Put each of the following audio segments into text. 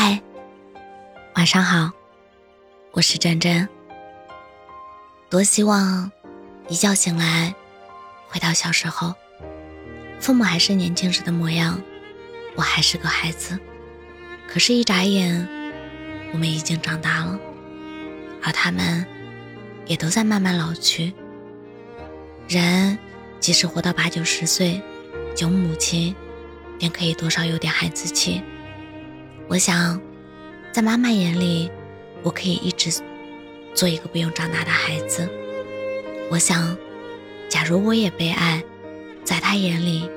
嗨，晚上好，我是真真。多希望一觉醒来，回到小时候，父母还是年轻时的模样，我还是个孩子。可是，一眨眼，我们已经长大了，而他们也都在慢慢老去。人即使活到八九十岁，有母亲，便可以多少有点孩子气。我想，在妈妈眼里，我可以一直做一个不用长大的孩子。我想，假如我也被爱，在她眼里，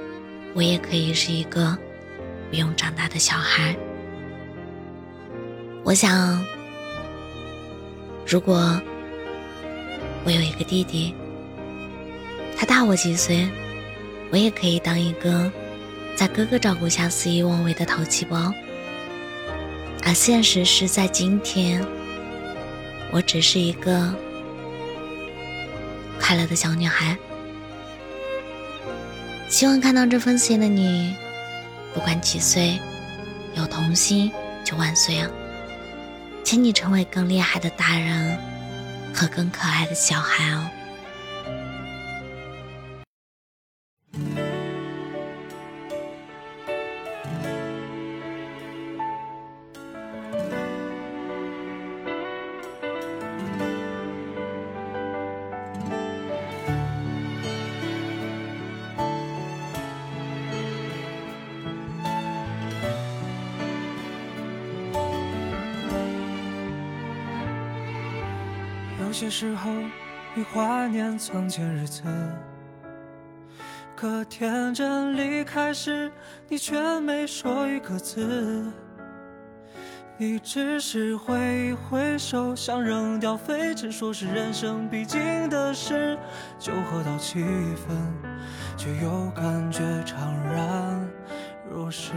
我也可以是一个不用长大的小孩。我想，如果我有一个弟弟，他大我几岁，我也可以当一个在哥哥照顾下肆意妄为的淘气包。而现实是在今天，我只是一个快乐的小女孩。希望看到这封信的你，不管几岁，有童心就万岁啊！请你成为更厉害的大人和更可爱的小孩哦。有些时候，你怀念从前日子，可天真离开时，你却没说一个字。你只是挥一挥手，想扔掉废纸，说是人生必经的事。酒喝到七分，却又感觉怅然若失。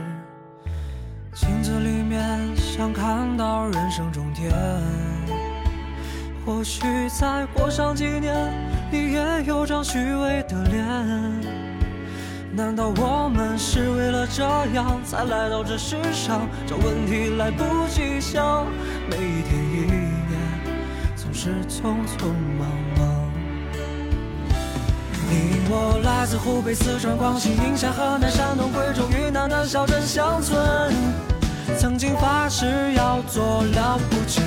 镜子里面想看到人生终点。或许再过上几年，你也有张虚伪的脸。难道我们是为了这样才来到这世上？这问题来不及想，每一天一夜总是匆匆忙忙。你我来自湖北、四川、广西、宁夏、河南、山东、贵州、云南的小镇乡村，曾经发誓要做了不起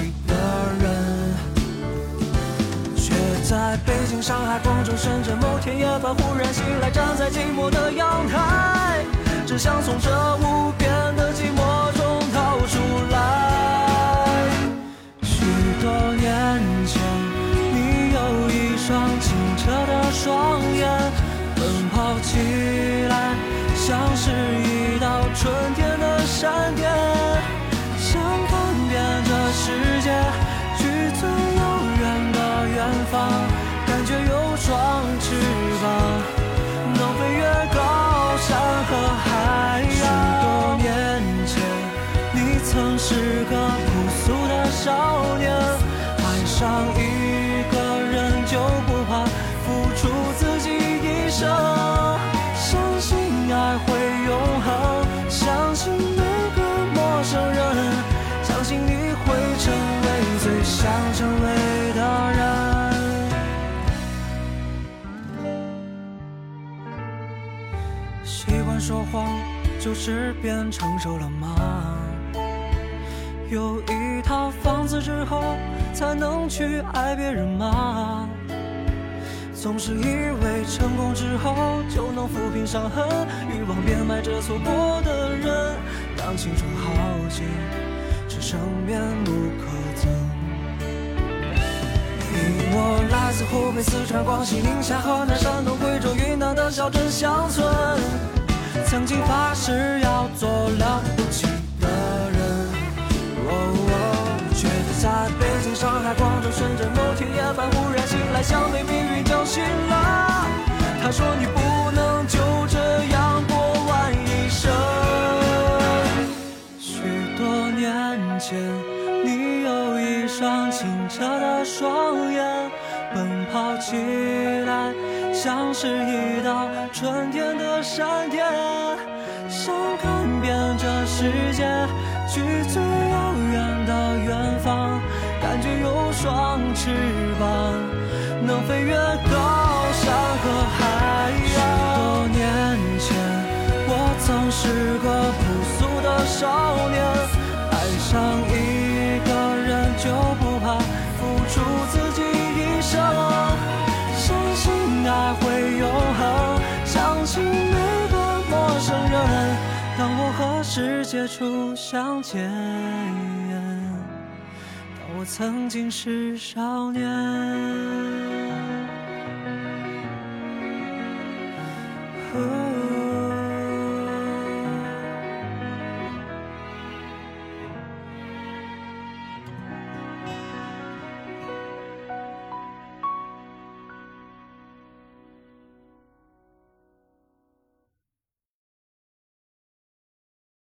在北京、上海、广州、深圳，某天夜晚忽然醒来，站在寂寞的阳台，只想从这无边的寂寞中逃出来。许多年前，你有一双清澈的双眼，奔跑起来像是一道春天的闪电，少年，爱上一个人就不怕付出自己一生，相信爱会永恒，相信每个陌生人，相信你会成为最想成为的人。说谎就是变成熟了吗？有一套房子之后才能去爱别人吗？总是以为成功之后就能抚平伤痕，欲望变卖着错过的人，当青春耗尽，只剩面目可憎。你我来自湖北、四川、广西、宁夏、河南、山东、贵州、云南的小镇乡村。曾经发誓要做了在、广州、深圳某天夜晚忽然醒来，像被命运叫醒了。他说你不能就这样过完一生。许多年前，你有一双清澈的双眼，奔跑起来。像是一道春天的闪电，想看遍这世界，去最双翅膀，能飞越高山和海洋。许多年前，我曾是个朴素的少年，爱上一个人就不怕付出自己一生，相信爱会永恒，相信每个陌生人，当我和世界初相见。我曾经是少年。